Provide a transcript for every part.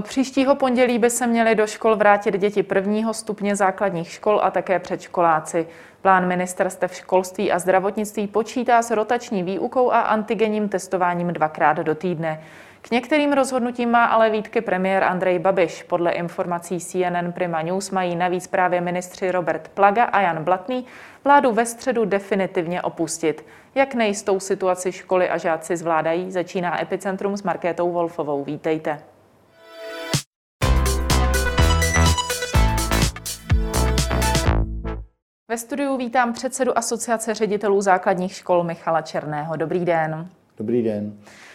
Od příštího pondělí by se měly do škol vrátit děti prvního stupně základních škol a také předškoláci. Plán ministerstev školství a zdravotnictví počítá s rotační výukou a antigenním testováním dvakrát do týdne. K některým rozhodnutím má ale výtky premiér Andrej Babiš. Podle informací CNN Prima News mají navíc právě ministři Robert Plaga a Jan Blatný vládu ve středu definitivně opustit. Jak nejistou situaci školy a žáci zvládají, začíná Epicentrum s Markétou Wolfovou. Vítejte. Ve studiu vítám předsedu Asociace ředitelů základních škol Michala Černého. Dobrý den. Dobrý den.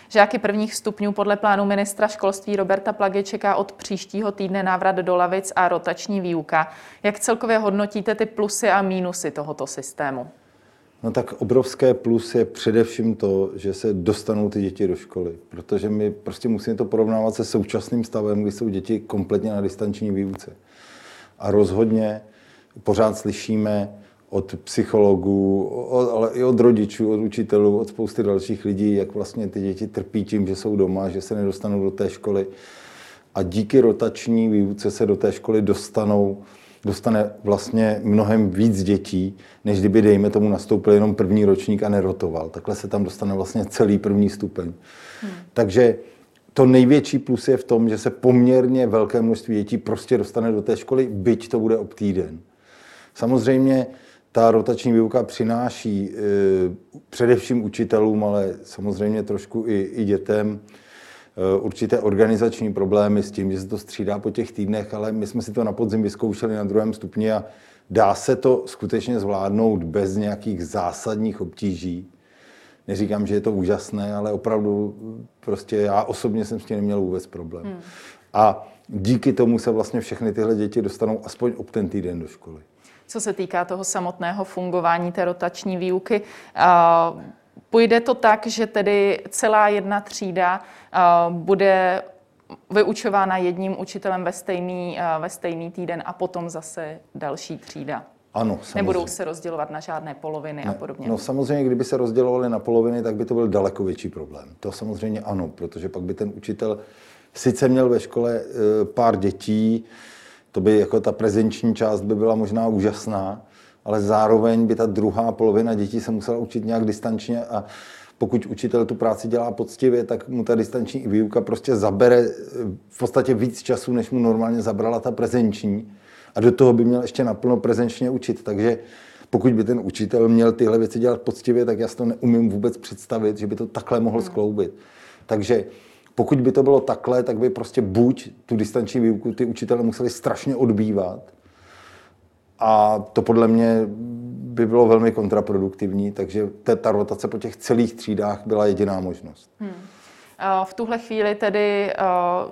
Žáky prvních stupňů podle plánu ministra školství Roberta Plagy čeká od příštího týdne návrat do lavic a rotační výuka. Jak celkově hodnotíte ty plusy a mínusy tohoto systému? No tak obrovské plus je především to, že se dostanou ty děti do školy, protože my prostě musíme to porovnávat se současným stavem, kdy jsou děti kompletně na distanční výuce. A rozhodně pořád slyšíme od psychologů, ale i od rodičů, od učitelů, od spousty dalších lidí, jak vlastně ty děti trpí tím, že jsou doma, že se nedostanou do té školy. A díky rotační výuce se do té školy dostanou, dostane vlastně mnohem víc dětí, než kdyby, dejme tomu, nastoupil jenom první ročník a nerotoval. Takhle se tam dostane vlastně celý první stupeň. Hmm. Takže to největší plus je v tom, že se poměrně velké množství dětí prostě dostane do té školy, byť to bude ob týden. Samozřejmě ta rotační výuka přináší e, především učitelům, ale samozřejmě trošku i, i dětem e, určité organizační problémy s tím, že se to střídá po těch týdnech, ale my jsme si to na podzim vyzkoušeli na druhém stupni a dá se to skutečně zvládnout bez nějakých zásadních obtíží. Neříkám, že je to úžasné, ale opravdu prostě já osobně jsem s tím neměl vůbec problém. Hmm. A díky tomu se vlastně všechny tyhle děti dostanou aspoň ob ten týden do školy co se týká toho samotného fungování té rotační výuky. Půjde to tak, že tedy celá jedna třída bude vyučována jedním učitelem ve stejný, ve stejný týden a potom zase další třída. Ano, samozřejmě. Nebudou se rozdělovat na žádné poloviny ne, a podobně. No samozřejmě, kdyby se rozdělovali na poloviny, tak by to byl daleko větší problém. To samozřejmě ano, protože pak by ten učitel sice měl ve škole e, pár dětí, to by jako ta prezenční část by byla možná úžasná, ale zároveň by ta druhá polovina dětí se musela učit nějak distančně a pokud učitel tu práci dělá poctivě, tak mu ta distanční výuka prostě zabere eh, v podstatě víc času, než mu normálně zabrala ta prezenční. A do toho by měl ještě naplno prezenčně učit. Takže pokud by ten učitel měl tyhle věci dělat poctivě, tak já si to neumím vůbec představit, že by to takhle mohl hmm. skloubit. Takže pokud by to bylo takhle, tak by prostě buď tu distanční výuku ty učitele museli strašně odbývat, a to podle mě by bylo velmi kontraproduktivní, takže ta rotace po těch celých třídách byla jediná možnost. Hmm. V tuhle chvíli tedy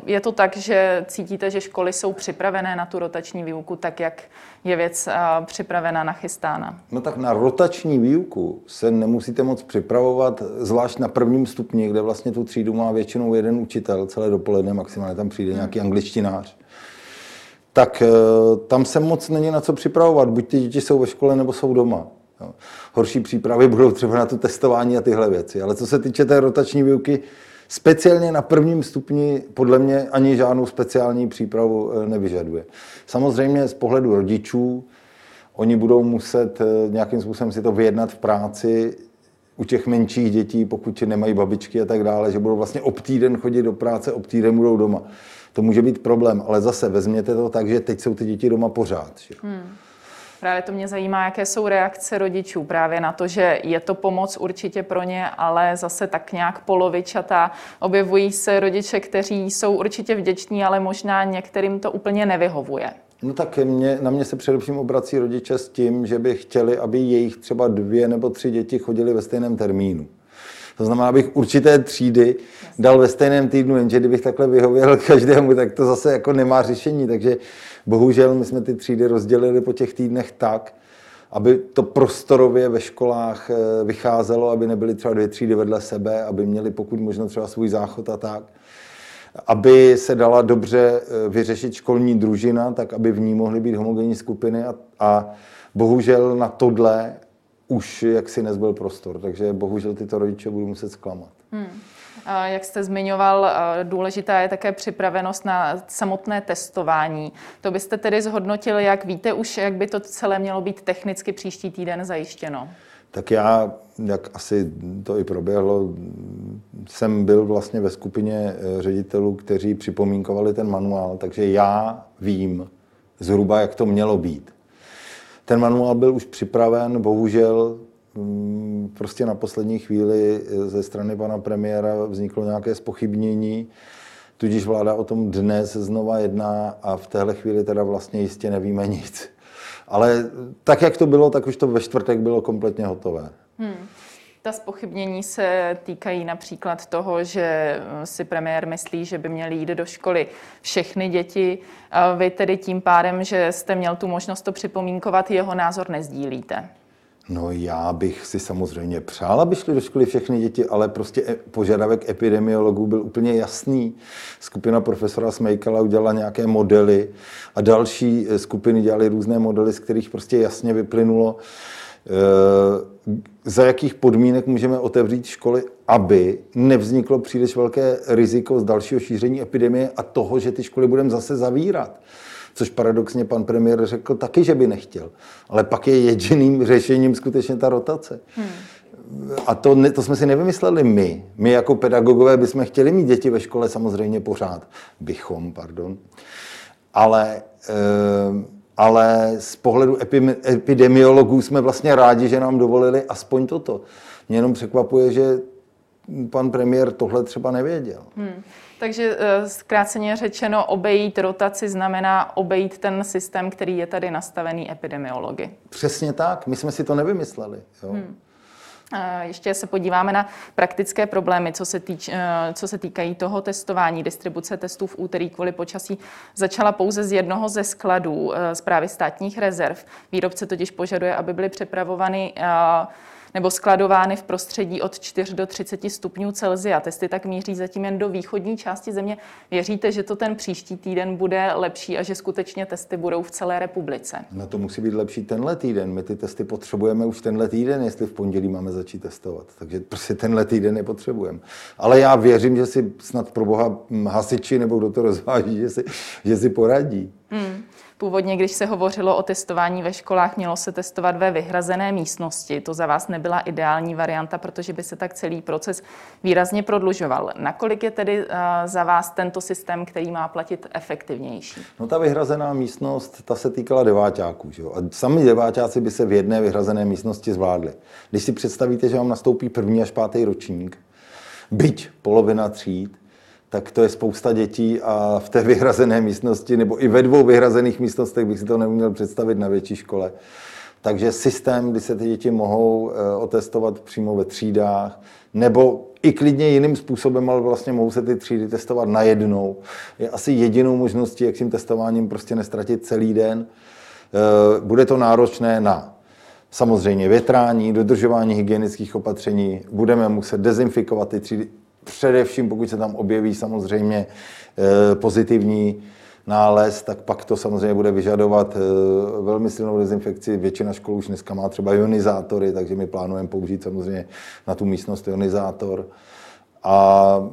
je to tak, že cítíte, že školy jsou připravené na tu rotační výuku tak, jak je věc připravena, nachystána? No tak na rotační výuku se nemusíte moc připravovat, zvlášť na prvním stupni, kde vlastně tu třídu má většinou jeden učitel celé dopoledne, maximálně tam přijde hmm. nějaký angličtinář. Tak tam se moc není na co připravovat, buď ty děti jsou ve škole nebo jsou doma. Horší přípravy budou třeba na to testování a tyhle věci. Ale co se týče té rotační výuky, Speciálně na prvním stupni podle mě ani žádnou speciální přípravu eh, nevyžaduje. Samozřejmě z pohledu rodičů, oni budou muset eh, nějakým způsobem si to vyjednat v práci, u těch menších dětí, pokud nemají babičky a tak dále, že budou vlastně ob týden chodit do práce, ob týden budou doma. To může být problém, ale zase vezměte to tak, že teď jsou ty děti doma pořád. Že? Hmm. Právě to mě zajímá, jaké jsou reakce rodičů právě na to, že je to pomoc určitě pro ně, ale zase tak nějak polovičatá. Objevují se rodiče, kteří jsou určitě vděční, ale možná některým to úplně nevyhovuje. No tak mě, na mě se především obrací rodiče s tím, že by chtěli, aby jejich třeba dvě nebo tři děti chodili ve stejném termínu. To znamená, abych určité třídy dal ve stejném týdnu, jenže kdybych takhle vyhověl každému, tak to zase jako nemá řešení. Takže bohužel my jsme ty třídy rozdělili po těch týdnech tak, aby to prostorově ve školách eh, vycházelo, aby nebyly třeba dvě třídy vedle sebe, aby měli pokud možno třeba svůj záchod a tak. Aby se dala dobře eh, vyřešit školní družina, tak aby v ní mohly být homogenní skupiny a, a bohužel na tohle už jaksi nezbyl prostor, takže bohužel tyto rodiče budou muset zklamat. Hmm. Jak jste zmiňoval, důležitá je také připravenost na samotné testování. To byste tedy zhodnotil, jak víte už, jak by to celé mělo být technicky příští týden zajištěno? Tak já, jak asi to i proběhlo, jsem byl vlastně ve skupině eh, ředitelů, kteří připomínkovali ten manuál, takže já vím zhruba, jak to mělo být. Ten manuál byl už připraven, bohužel mm, prostě na poslední chvíli eh, ze strany pana premiéra vzniklo nějaké spochybnění, tudíž vláda o tom dnes znova jedná a v téhle chvíli teda vlastně jistě nevíme nic. Ale tak, jak to bylo, tak už to ve čtvrtek bylo kompletně hotové. Hmm. Ta spochybnění se týkají například toho, že si premiér myslí, že by měly jít do školy všechny děti. Vy tedy tím pádem, že jste měl tu možnost to připomínkovat, jeho názor nezdílíte. No já bych si samozřejmě přál, aby šly do školy všechny děti, ale prostě e, požadavek epidemiologů byl úplně jasný. Skupina profesora Smejkala udělala nějaké modely a další e, skupiny dělaly různé modely, z kterých prostě jasně vyplynulo, za jakých podmínek můžeme otevřít školy, aby nevzniklo příliš velké riziko z dalšího šíření epidemie a toho, že ty školy budeme zase zavírat což paradoxně pan premiér řekl taky, že by nechtěl. Ale pak je jediným řešením skutečně ta rotace. Hmm. A to, to jsme si nevymysleli my. My jako pedagogové bychom chtěli mít děti ve škole samozřejmě pořád. Bychom, pardon. Ale, e, ale z pohledu epidemiologů jsme vlastně rádi, že nám dovolili aspoň toto. Mě jenom překvapuje, že pan premiér tohle třeba nevěděl. Hmm. Takže eh, zkráceně řečeno, obejít rotaci znamená obejít ten systém, který je tady nastavený epidemiology. Přesně tak, my jsme si to nevymysleli. Jo. Hmm. Ještě se podíváme na praktické problémy, co se, týč, eh, co se týkají toho testování. Distribuce testů v úterý kvůli počasí začala pouze z jednoho ze skladů zprávy eh, státních rezerv. Výrobce totiž požaduje, aby byly přepravovány nebo skladovány v prostředí od 4 do 30 stupňů Celsia. Testy tak míří zatím jen do východní části země. Věříte, že to ten příští týden bude lepší a že skutečně testy budou v celé republice? No to musí být lepší tenhle týden. My ty testy potřebujeme už tenhle týden, jestli v pondělí máme začít testovat. Takže prostě tenhle týden nepotřebujeme. Ale já věřím, že si snad pro boha hasiči nebo kdo to rozváží, že si, že si poradí. Hmm. Původně, když se hovořilo o testování ve školách, mělo se testovat ve vyhrazené místnosti. To za vás nebyla ideální varianta, protože by se tak celý proces výrazně prodlužoval. Nakolik je tedy eh, za vás tento systém, který má platit efektivnější? No ta vyhrazená místnost, ta se týkala deváťáků. Že jo? A sami deváťáci by se v jedné vyhrazené místnosti zvládli. Když si představíte, že vám nastoupí první až pátý ročník, byť polovina tříd, tak to je spousta dětí a v té vyhrazené místnosti, nebo i ve dvou vyhrazených místnostech bych si to neuměl představit na větší škole. Takže systém, kdy se ty děti mohou eh, otestovat přímo ve třídách, nebo i klidně jiným způsobem, ale vlastně mohou se ty třídy testovat najednou, je asi jedinou možností, jak tím testováním prostě nestratit celý den. Eh, bude to náročné na samozřejmě větrání, dodržování hygienických opatření, budeme muset dezinfikovat ty třídy, Především pokud se tam objeví samozřejmě eh, pozitivní nález, tak pak to samozřejmě bude vyžadovat eh, velmi silnou dezinfekci. Většina škol už dneska má třeba ionizátory, takže my plánujeme použít samozřejmě na tu místnost ionizátor. A,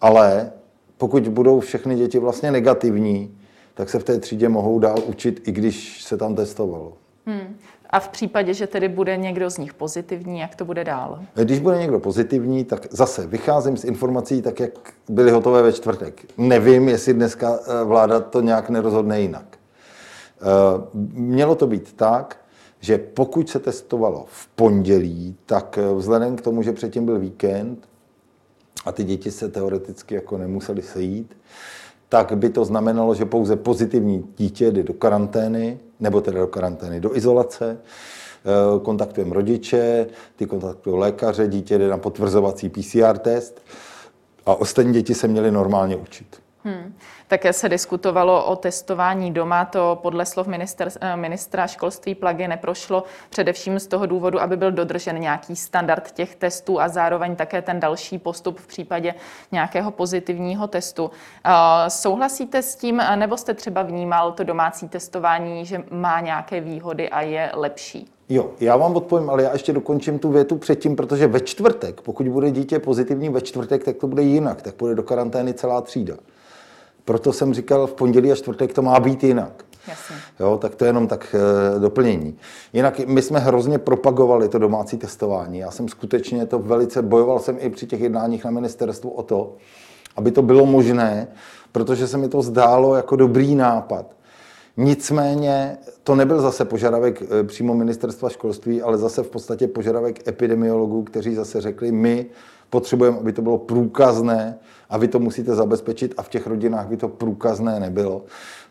ale pokud budou všechny děti vlastně negativní, tak se v té třídě mohou dál učit, i když se tam testovalo. Hmm. A v případě, že tedy bude někdo z nich pozitivní, jak to bude dál? Když bude někdo pozitivní, tak zase vycházím z informací tak, jak byly hotové ve čtvrtek. Nevím, jestli dneska eh, vláda to nějak nerozhodne jinak. Eh, mělo to být tak, že pokud se testovalo v pondělí, tak eh, vzhledem k tomu, že předtím byl víkend a ty děti se teoreticky jako nemuseli sejít, tak by to znamenalo, že pouze pozitivní dítě jde do karantény, nebo teda do karantény, do izolace, eh, kontaktujeme rodiče, ty kontaktují lékaře, dítě jde na potvrzovací PCR test a ostatní děti se měly normálně učit. Hmm. Také se diskutovalo o testování doma. To podle slov minister, eh, ministra školství Plagy neprošlo především z toho důvodu, aby byl dodržen nějaký standard těch testů a zároveň také ten další postup v případě nějakého pozitivního testu. Eh, souhlasíte s tím, nebo jste třeba vnímal to domácí testování, že má nějaké výhody a je lepší? Jo, já vám odpovím, ale já ještě dokončím tu větu předtím, protože ve čtvrtek, pokud bude dítě pozitivní ve čtvrtek, tak to bude jinak, tak bude do karantény celá třída. Proto jsem říkal, v pondělí a čtvrtek to má být jinak. Jasně. Jo, tak to je jenom tak e, doplnění. Jinak my jsme hrozně propagovali to domácí testování. Já jsem skutečně to velice bojoval jsem i při těch jednáních na ministerstvu o to, aby to bylo možné, protože se mi to zdálo jako dobrý nápad. Nicméně to nebyl zase požadavek eh, přímo ministerstva školství, ale zase v podstatě požadavek epidemiologů, kteří zase řekli, my potřebujeme, aby to bylo průkazné a vy to musíte zabezpečit a v těch rodinách by to průkazné nebylo.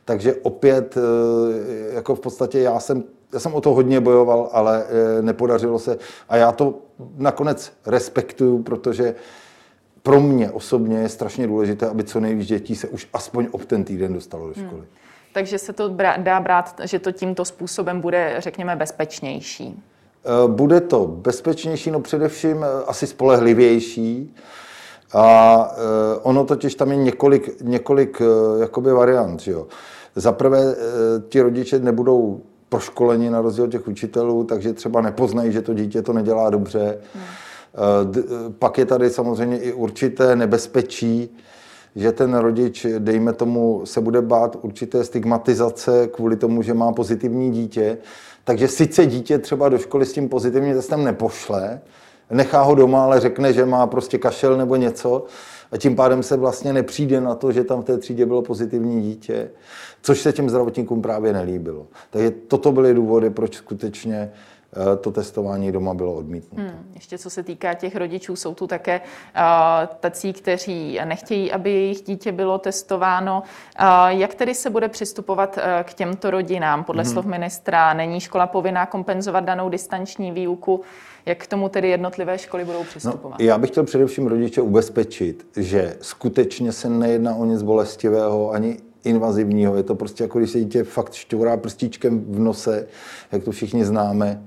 Takže opět, eh, jako v podstatě já jsem, já jsem o to hodně bojoval, ale eh, nepodařilo se. A já to nakonec respektuju, protože pro mě osobně je strašně důležité, aby co nejvíc dětí se už aspoň ob ten týden dostalo do školy. Hmm. Takže se to dá brát, že to tímto způsobem bude, řekněme, bezpečnější. Eh, bude to bezpečnější, no především asi spolehlivější. A ono totiž tam je několik, několik jakoby variant. Že jo. Za prvé, eh, ti rodiče nebudou proškoleni na rozdíl těch učitelů, takže třeba nepoznají, že to dítě to nedělá dobře. Hmm. Eh, eh, pak je tady samozřejmě i určité nebezpečí, že ten rodič, dejme tomu, se bude bát určité stigmatizace kvůli tomu, že má pozitivní dítě. Takže sice dítě třeba do školy s tím pozitivním testem nepošle, nechá ho doma, ale řekne, že má prostě kašel nebo něco, a tím pádem se vlastně nepřijde na to, že tam v té třídě bylo pozitivní dítě, což se těm zdravotníkům právě nelíbilo. Takže toto byly důvody, proč skutečně to testování doma bylo odmítnuto. Hmm, ještě co se týká těch rodičů, jsou tu také uh, tací, kteří nechtějí, aby jejich dítě bylo testováno. Uh, jak tedy se bude přistupovat uh, k těmto rodinám? Podle hmm. slov ministra není škola povinná kompenzovat danou distanční výuku. Jak k tomu tedy jednotlivé školy budou no, přistupovat? No, já bych chtěl především rodiče ubezpečit, že skutečně se nejedná o nic bolestivého ani invazivního. Je to prostě jako když se dítě fakt šťourá prstíčkem v nose, jak to všichni známe,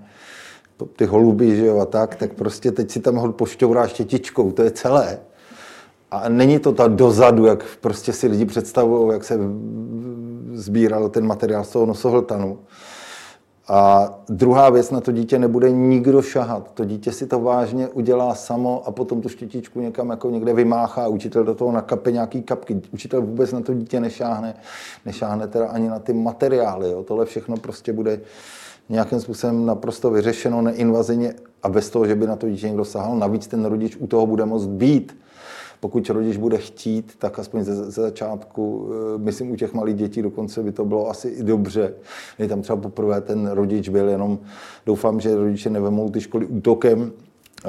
ty holuby, že jo, a tak, tak prostě teď si tam ho pošťourá štětičkou, to je celé. A není to ta dozadu, jak prostě si lidi představují, jak se sbíral ten materiál z toho nosohltanu. A druhá věc, na to dítě nebude nikdo šahat. To dítě si to vážně udělá samo a potom tu štětičku někam jako někde vymáchá. Učitel do toho nakape nějaký kapky. Učitel vůbec na to dítě nešáhne. Nešáhne teda ani na ty materiály. Jo. Tohle všechno prostě bude nějakým způsobem naprosto vyřešeno neinvazivně a bez toho, že by na to dítě někdo sahal. Navíc ten rodič u toho bude moct být pokud rodič bude chtít, tak aspoň ze, ze začátku, eh, myslím u těch malých dětí dokonce by to bylo asi i dobře. Je tam třeba poprvé ten rodič byl, jenom doufám, že rodiče nevemou ty školy útokem. Eh,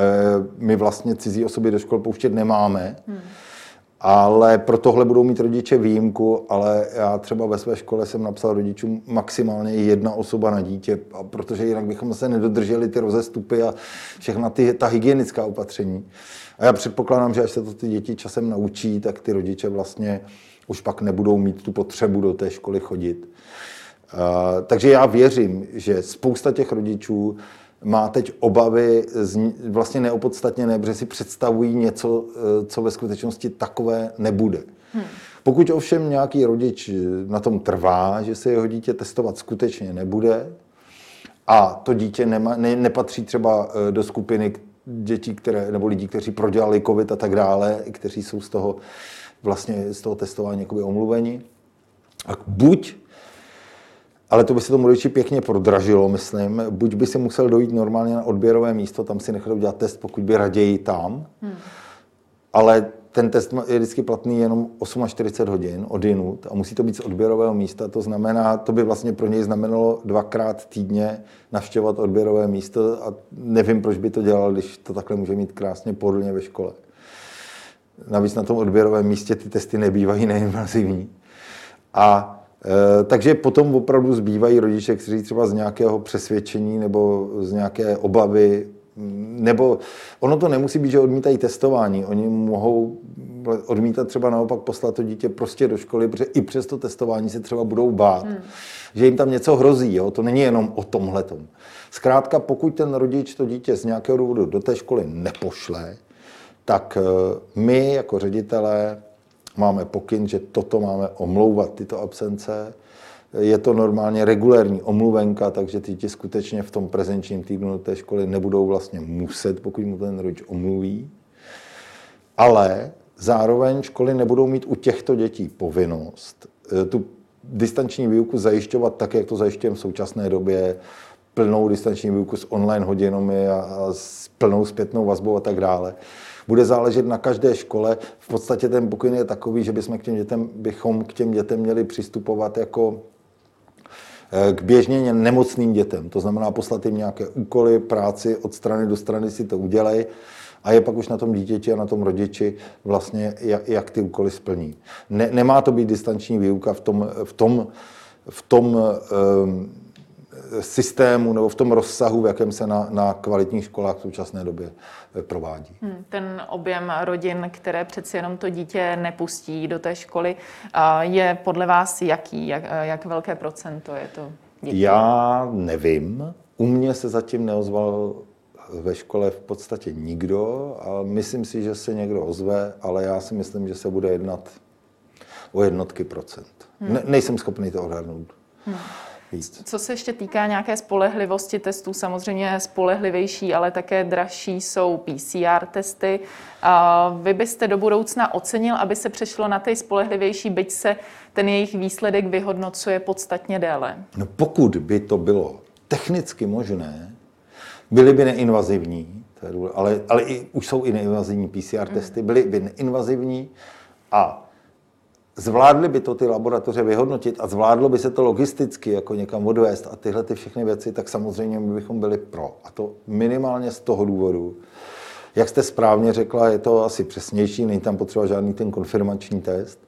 my vlastně cizí osoby do škol pouštět nemáme. Hmm. Ale pro tohle budou mít rodiče výjimku, ale já třeba ve své škole jsem napsal rodičům maximálně jedna osoba na dítě, protože jinak bychom se nedodrželi ty rozestupy a všechna ty, ta hygienická opatření. A já předpokládám, že až se to ty děti časem naučí, tak ty rodiče vlastně už pak nebudou mít tu potřebu do té školy chodit. Uh, takže já věřím, že spousta těch rodičů má teď obavy z, vlastně neopodstatněné, protože si představují něco, e, co ve skutečnosti takové nebude. Hmm. Pokud ovšem nějaký rodič na tom trvá, že se jeho dítě testovat skutečně nebude a to dítě nema, ne, nepatří třeba e, do skupiny dětí, které, nebo lidí, kteří prodělali covid a tak dále, kteří jsou z toho vlastně z toho testování jakoby omluveni, a buď ale to by se tomu rodiči pěkně prodražilo, myslím. Buď by si musel dojít normálně na odběrové místo, tam si nechat udělat test, pokud by raději tam. Hmm. Ale ten test je vždycky platný jenom 48 hodin odinut a musí to být z odběrového místa. To znamená, to by vlastně pro něj znamenalo dvakrát týdně navštěvovat odběrové místo a nevím, proč by to dělal, když to takhle může mít krásně pohodlně ve škole. Navíc na tom odběrovém místě ty testy nebývají neinvazivní. A takže potom opravdu zbývají rodiče, kteří třeba z nějakého přesvědčení nebo z nějaké obavy, nebo ono to nemusí být, že odmítají testování. Oni mohou odmítat třeba naopak poslat to dítě prostě do školy, protože i přes to testování se třeba budou bát, hmm. že jim tam něco hrozí. Jo? To není jenom o tomhletom. Zkrátka, pokud ten rodič to dítě z nějakého důvodu do té školy nepošle, tak eh, my jako ředitelé máme pokyn, že toto máme omlouvat, tyto absence, je to normálně regulérní omluvenka, takže ty děti skutečně v tom prezenčním týdnu té školy nebudou vlastně muset, pokud mu ten rodič omluví. Ale zároveň školy nebudou mít u těchto dětí povinnost eh, tu distanční výuku zajišťovat tak, jak to zajišťujeme v současné době, plnou distanční výuku s online hodinami a, a s plnou zpětnou vazbou a tak dále. Bude záležet na každé škole. V podstatě ten pokyn je takový, že bychom k těm dětem, bychom k těm dětem měli přistupovat jako eh, k běžně nemocným dětem. To znamená poslat jim nějaké úkoly, práci, od strany do strany si to udělej a je pak už na tom dítěti a na tom rodiči vlastně, jak, jak ty úkoly splní. Ne, nemá to být distanční výuka v tom, v tom, v tom um, systému nebo v tom rozsahu, v jakém se na, na kvalitních školách v současné době eh, provádí. Hmm, ten objem rodin, které přeci jenom to dítě nepustí do té školy, je podle vás jaký? Jak, jak velké procento je to? Dětí? Já nevím. U mě se zatím neozval ve škole v podstatě nikdo a myslím si, že se někdo ozve, ale já si myslím, že se bude jednat o jednotky procent. Hmm. Ne, nejsem schopný to odhadnout. Hmm. Co se ještě týká nějaké spolehlivosti testů, samozřejmě spolehlivější, ale také dražší jsou PCR testy. Vy byste do budoucna ocenil, aby se přešlo na ty spolehlivější, byť se ten jejich výsledek vyhodnocuje podstatně déle? No pokud by to bylo technicky možné, byly by neinvazivní, ale, ale i, už jsou i neinvazivní PCR mhm. testy, byly by neinvazivní a zvládly by to ty laboratoře vyhodnotit a zvládlo by se to logisticky jako někam odvést a tyhle ty všechny věci, tak samozřejmě my bychom byli pro. A to minimálně z toho důvodu, jak jste správně řekla, je to asi přesnější, není tam potřeba žádný ten konfirmační test.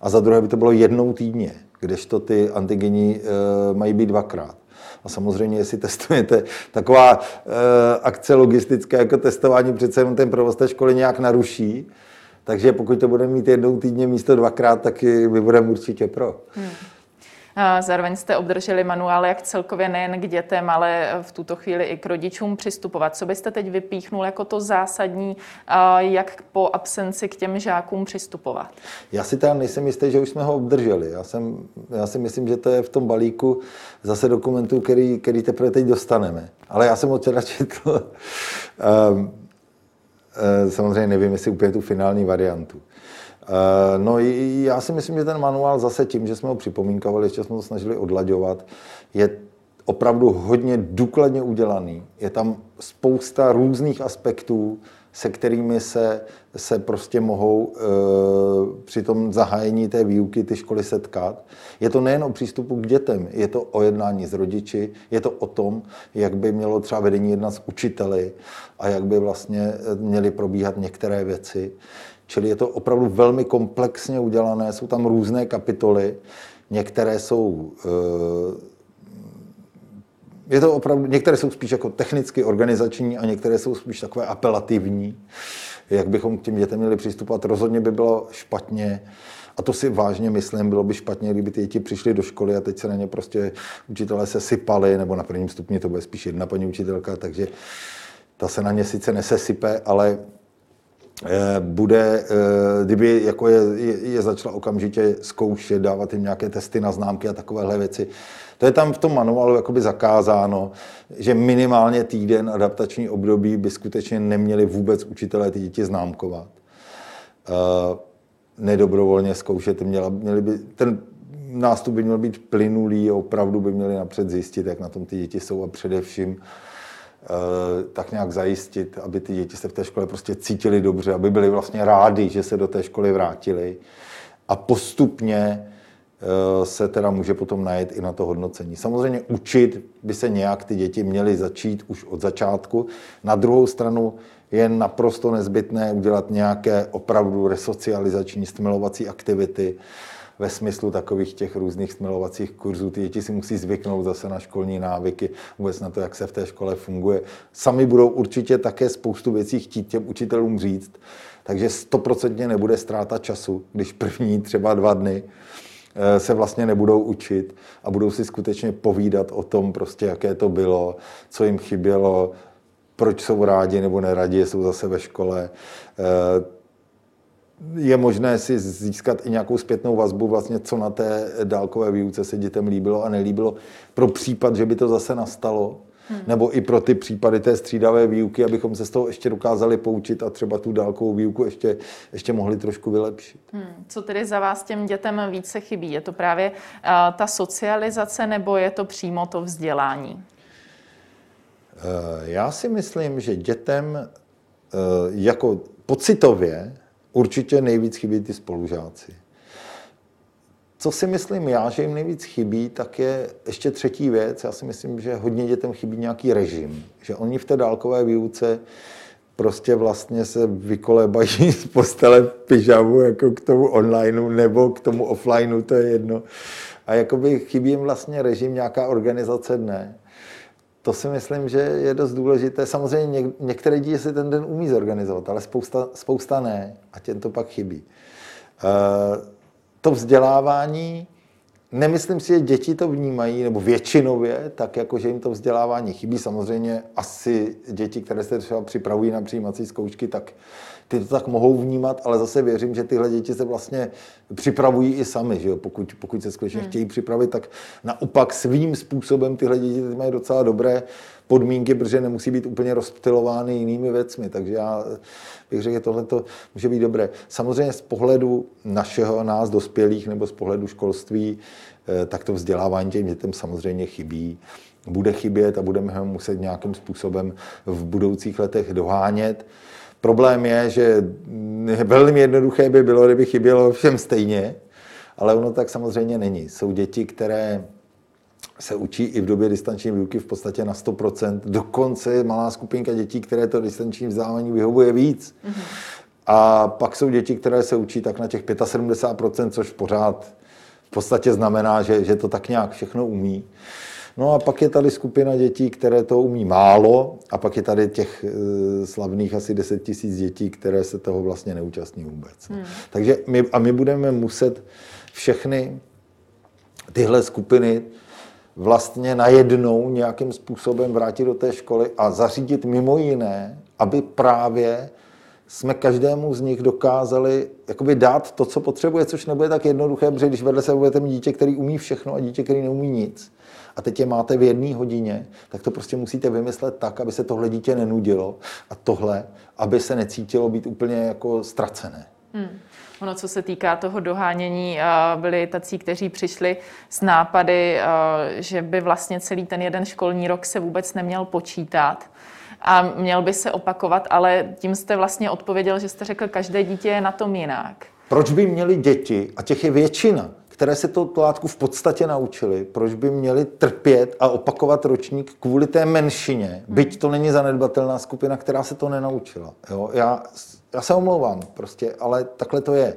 A za druhé by to bylo jednou týdně, kdežto ty antigeny e, mají být dvakrát. A samozřejmě, jestli testujete taková e, akce logistická jako testování, přece jenom ten provoz té školy nějak naruší. Takže pokud to budeme mít jednou týdně místo dvakrát, tak my budeme určitě pro. Hmm. Zároveň jste obdrželi manuál, jak celkově nejen k dětem, ale v tuto chvíli i k rodičům přistupovat. Co byste teď vypíchnul jako to zásadní, jak po absenci k těm žákům přistupovat? Já si teda nejsem jistý, že už jsme ho obdrželi. Já, jsem, já si myslím, že to je v tom balíku zase dokumentů, který, který teprve teď dostaneme. Ale já jsem ho teda četl. Um, samozřejmě nevím, jestli úplně tu finální variantu. Eh, no já si myslím, že ten manuál zase tím, že jsme ho připomínkovali, ještě jsme to snažili odlaďovat, je opravdu hodně důkladně udělaný. Je tam spousta různých aspektů, se kterými se, se prostě mohou e, při tom zahájení té výuky ty školy setkat. Je to nejen o přístupu k dětem, je to o jednání s rodiči, je to o tom, jak by mělo třeba vedení jednat s učiteli a jak by vlastně měly probíhat některé věci. Čili je to opravdu velmi komplexně udělané, jsou tam různé kapitoly, některé jsou eh, je to opravdu, některé jsou spíš jako technicky organizační a některé jsou spíš takové apelativní. Jak bychom k těm dětem měli přistupovat, rozhodně by bylo špatně, a to si vážně myslím, bylo by špatně, kdyby ty děti přišly do školy a teď se na ně prostě učitelé se sypali, nebo na prvním stupni to bude spíš jedna paní učitelka, takže ta se na ně sice nesesype, ale Eh, bude, eh, kdyby jako je, je, je začala okamžitě zkoušet, dávat jim nějaké testy na známky a takovéhle věci. To je tam v tom manuálu jakoby zakázáno, že minimálně týden adaptační období by skutečně neměli vůbec učitelé ty děti známkovat. Uh, nedobrovolně zkoušet, měla, měli by, ten nástup by měl být plynulý a opravdu by měli napřed zjistit, jak na tom ty děti jsou a především Eh, tak nějak zajistit, aby ty děti se v té škole prostě cítili dobře, aby byli vlastně rádi, že se do té školy vrátili. A postupně eh, se teda může potom najít i na to hodnocení. Samozřejmě učit by se nějak ty děti měly začít už od začátku. Na druhou stranu je naprosto nezbytné udělat nějaké opravdu resocializační, stimulovací aktivity, ve smyslu takových těch různých smilovacích kurzů. Ty děti si musí zvyknout zase na školní návyky, vůbec na to, jak se v té škole funguje. Sami budou určitě také spoustu věcí chtít těm učitelům říct, takže stoprocentně nebude ztráta času, když první třeba dva dny eh, se vlastně nebudou učit a budou si skutečně povídat o tom, prostě, jaké to bylo, co jim chybělo, proč jsou rádi nebo nerádi, jsou zase ve škole. Eh, je možné si získat i nějakou zpětnou vazbu, vlastně, co na té dálkové výuce se dětem líbilo a nelíbilo, pro případ, že by to zase nastalo. Hmm. Nebo i pro ty případy té střídavé výuky, abychom se z toho ještě dokázali poučit a třeba tu dálkovou výuku ještě, ještě mohli trošku vylepšit. Hmm. Co tedy za vás těm dětem více chybí? Je to právě uh, ta socializace nebo je to přímo to vzdělání? Uh, já si myslím, že dětem uh, jako pocitově určitě nejvíc chybí ty spolužáci. Co si myslím já, že jim nejvíc chybí, tak je ještě třetí věc. Já si myslím, že hodně dětem chybí nějaký režim. Že oni v té dálkové výuce prostě vlastně se vykolebají z postele pyžamu jako k tomu onlineu nebo k tomu offlineu, to je jedno. A jakoby chybí jim vlastně režim, nějaká organizace dne. To si myslím, že je dost důležité. Samozřejmě některé děti si ten den umí zorganizovat, ale spousta, spousta ne a těm to pak chybí. Uh, to vzdělávání, nemyslím si, že děti to vnímají, nebo většinově, tak jako, že jim to vzdělávání chybí. Samozřejmě asi děti, které se třeba připravují na přijímací zkoušky, tak ty to tak mohou vnímat, ale zase věřím, že tyhle děti se vlastně připravují i sami, že jo? Pokud, pokud se skutečně hmm. chtějí připravit, tak naopak svým způsobem tyhle děti mají docela dobré podmínky, protože nemusí být úplně rozptilovány jinými věcmi. Takže já bych řekl, že tohle to může být dobré. Samozřejmě z pohledu našeho, nás dospělých, nebo z pohledu školství, eh, tak to vzdělávání těm dětem samozřejmě chybí. Bude chybět a budeme ho muset nějakým způsobem v budoucích letech dohánět. Problém je, že velmi jednoduché by bylo, kdyby chybělo všem stejně, ale ono tak samozřejmě není. Jsou děti, které se učí i v době distanční výuky v podstatě na 100%. Dokonce je malá skupinka dětí, které to distanční vzdělávání vyhovuje víc. Mm-hmm. A pak jsou děti, které se učí tak na těch 75%, což pořád v podstatě znamená, že, že to tak nějak všechno umí. No a pak je tady skupina dětí, které to umí málo a pak je tady těch e, slavných asi 10 tisíc dětí, které se toho vlastně neúčastní vůbec. Hmm. Takže my, a my budeme muset všechny tyhle skupiny vlastně najednou nějakým způsobem vrátit do té školy a zařídit mimo jiné, aby právě jsme každému z nich dokázali jakoby dát to, co potřebuje, což nebude tak jednoduché, protože když vedle se budete mít dítě, který umí všechno a dítě, který neumí nic, a teď je máte v jedné hodině, tak to prostě musíte vymyslet tak, aby se tohle dítě nenudilo a tohle, aby se necítilo být úplně jako ztracené. Hmm. Ono, co se týká toho dohánění, byli tací, kteří přišli s nápady, že by vlastně celý ten jeden školní rok se vůbec neměl počítat a měl by se opakovat, ale tím jste vlastně odpověděl, že jste řekl, každé dítě je na tom jinak. Proč by měli děti, a těch je většina, které se to látku v podstatě naučili, proč by měli trpět a opakovat ročník kvůli té menšině, byť to není zanedbatelná skupina, která se to nenaučila. Jo? Já, já se omlouvám prostě, ale takhle to je.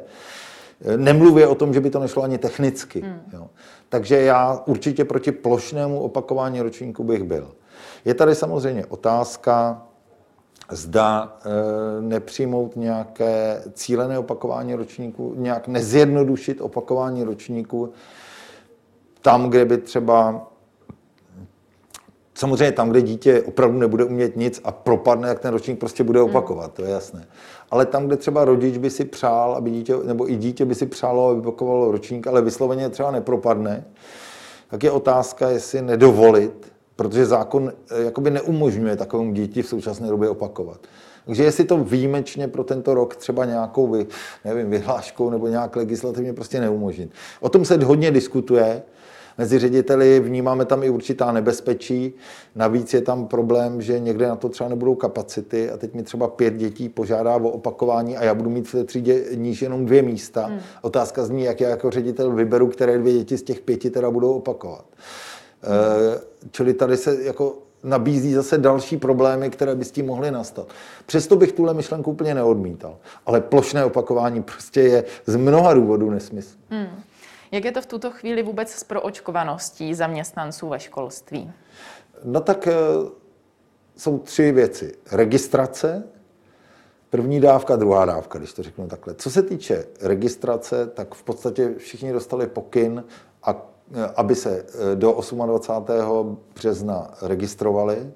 Nemluvě o tom, že by to nešlo ani technicky. Hmm. Jo? Takže já určitě proti plošnému opakování ročníku bych byl. Je tady samozřejmě otázka, zda e, nepřijmout nějaké cílené opakování ročníku, nějak nezjednodušit opakování ročníku tam, kde by třeba Samozřejmě tam, kde dítě opravdu nebude umět nic a propadne, jak ten ročník prostě bude hmm. opakovat, to je jasné. Ale tam, kde třeba rodič by si přál, aby dítě, nebo i dítě by si přálo, aby opakovalo ročník, ale vysloveně třeba nepropadne, tak je otázka, jestli nedovolit protože zákon eh, jakoby neumožňuje takovému děti v současné době opakovat. Takže jestli to výjimečně pro tento rok třeba nějakou vy, nevím, vyhláškou nebo nějak legislativně prostě neumožnit. O tom se hodně diskutuje. Mezi řediteli vnímáme tam i určitá nebezpečí. Navíc je tam problém, že někde na to třeba nebudou kapacity a teď mi třeba pět dětí požádá o opakování a já budu mít v té třídě níž jenom dvě místa. Hmm. Otázka zní, jak já jako ředitel vyberu, které dvě děti z těch pěti teda budou opakovat. Eh, čili tady se jako nabízí zase další problémy, které by s tím mohly nastat. Přesto bych tuhle myšlenku úplně neodmítal. Ale plošné opakování prostě je z mnoha důvodů nesmysl. Hmm. Jak je to v tuto chvíli vůbec s proočkovaností zaměstnanců ve školství? No tak eh, jsou tři věci. Registrace, první dávka, druhá dávka, když to řeknu takhle. Co se týče registrace, tak v podstatě všichni dostali pokyn a aby se eh, do 28. března registrovali.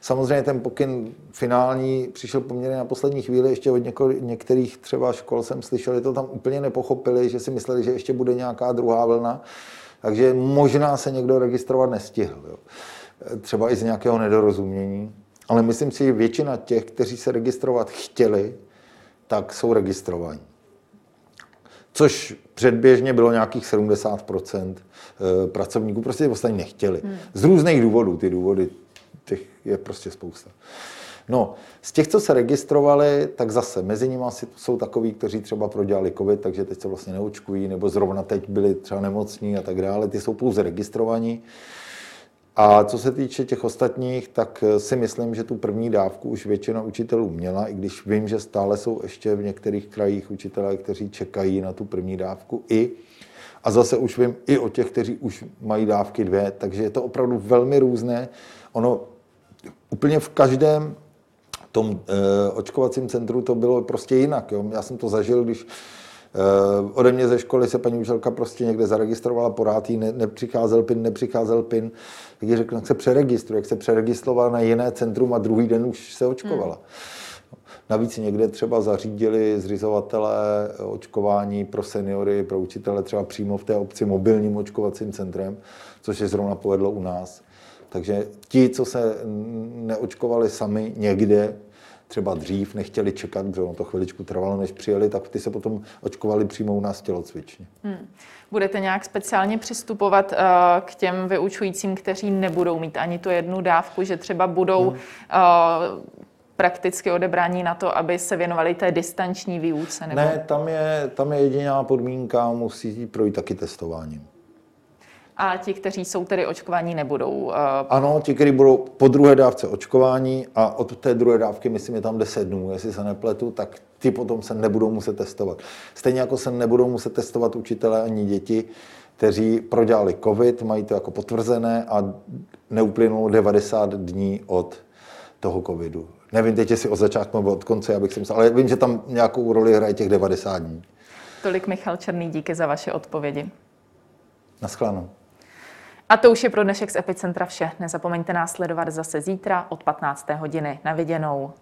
Samozřejmě ten pokyn finální přišel poměrně na poslední chvíli, ještě od něko, některých třeba škol jsem slyšel, že to tam úplně nepochopili, že si mysleli, že ještě bude nějaká druhá vlna, takže možná se někdo registrovat nestihl. Jo. Třeba i z nějakého nedorozumění. Ale myslím si, že většina těch, kteří se registrovat chtěli, tak jsou registrovaní. Což předběžně bylo nějakých 70 eh, pracovníků, prostě ostatní nechtěli. Hmm. Z různých důvodů, ty důvody těch je prostě spousta. No, z těch, co se registrovali, tak zase mezi nimi jsou takový, kteří třeba prodělali covid, takže teď se vlastně neočkují, nebo zrovna teď byli třeba nemocní a tak dále. Ty jsou pouze registrovaní. A co se týče těch ostatních, tak si myslím, že tu první dávku už většina učitelů měla, i když vím, že stále jsou ještě v některých krajích učitelé, kteří čekají na tu první dávku i. A zase už vím i o těch, kteří už mají dávky dvě, takže je to opravdu velmi různé. Ono úplně v každém tom e, očkovacím centru to bylo prostě jinak. Jo. Já jsem to zažil, když e, ode mě ze školy se paní učitelka prostě někde zaregistrovala, porád jí ne, nepřicházel PIN, nepřicházel PIN, tak jí řekl, jak se přeregistruje, jak se přeregistrovala na jiné centrum a druhý den už se očkovala. Hmm. Navíc někde třeba zařídili zřizovatelé očkování pro seniory, pro učitele třeba přímo v té obci mobilním očkovacím centrem, což je zrovna povedlo u nás. Takže ti, co se neočkovali sami někde, třeba dřív nechtěli čekat, protože ono to chviličku trvalo, než přijeli, tak ty se potom očkovali přímo u nás tělocvičně. Hmm. Budete nějak speciálně přistupovat uh, k těm vyučujícím, kteří nebudou mít ani tu jednu dávku, že třeba budou hmm. uh, prakticky odebrání na to, aby se věnovali té distanční výuce? Nebo... Ne, tam je, tam je jediná podmínka, musí projít taky testováním. A ti, kteří jsou tedy očkovaní, nebudou? Uh... Ano, ti, kteří budou po druhé dávce očkování a od té druhé dávky, myslím, je tam 10 dnů, jestli se nepletu, tak ty potom se nebudou muset testovat. Stejně jako se nebudou muset testovat učitelé ani děti, kteří prodělali COVID, mají to jako potvrzené a neuplynulo 90 dní od toho covidu. Nevím teď, jestli od začátku nebo od konce, abych si myslel, ale vím, že tam nějakou roli hraje těch 90 dní. Tolik Michal Černý, díky za vaše odpovědi. Naschledanou. A to už je pro dnešek z Epicentra vše. Nezapomeňte nás sledovat zase zítra od 15. hodiny. Na viděnou.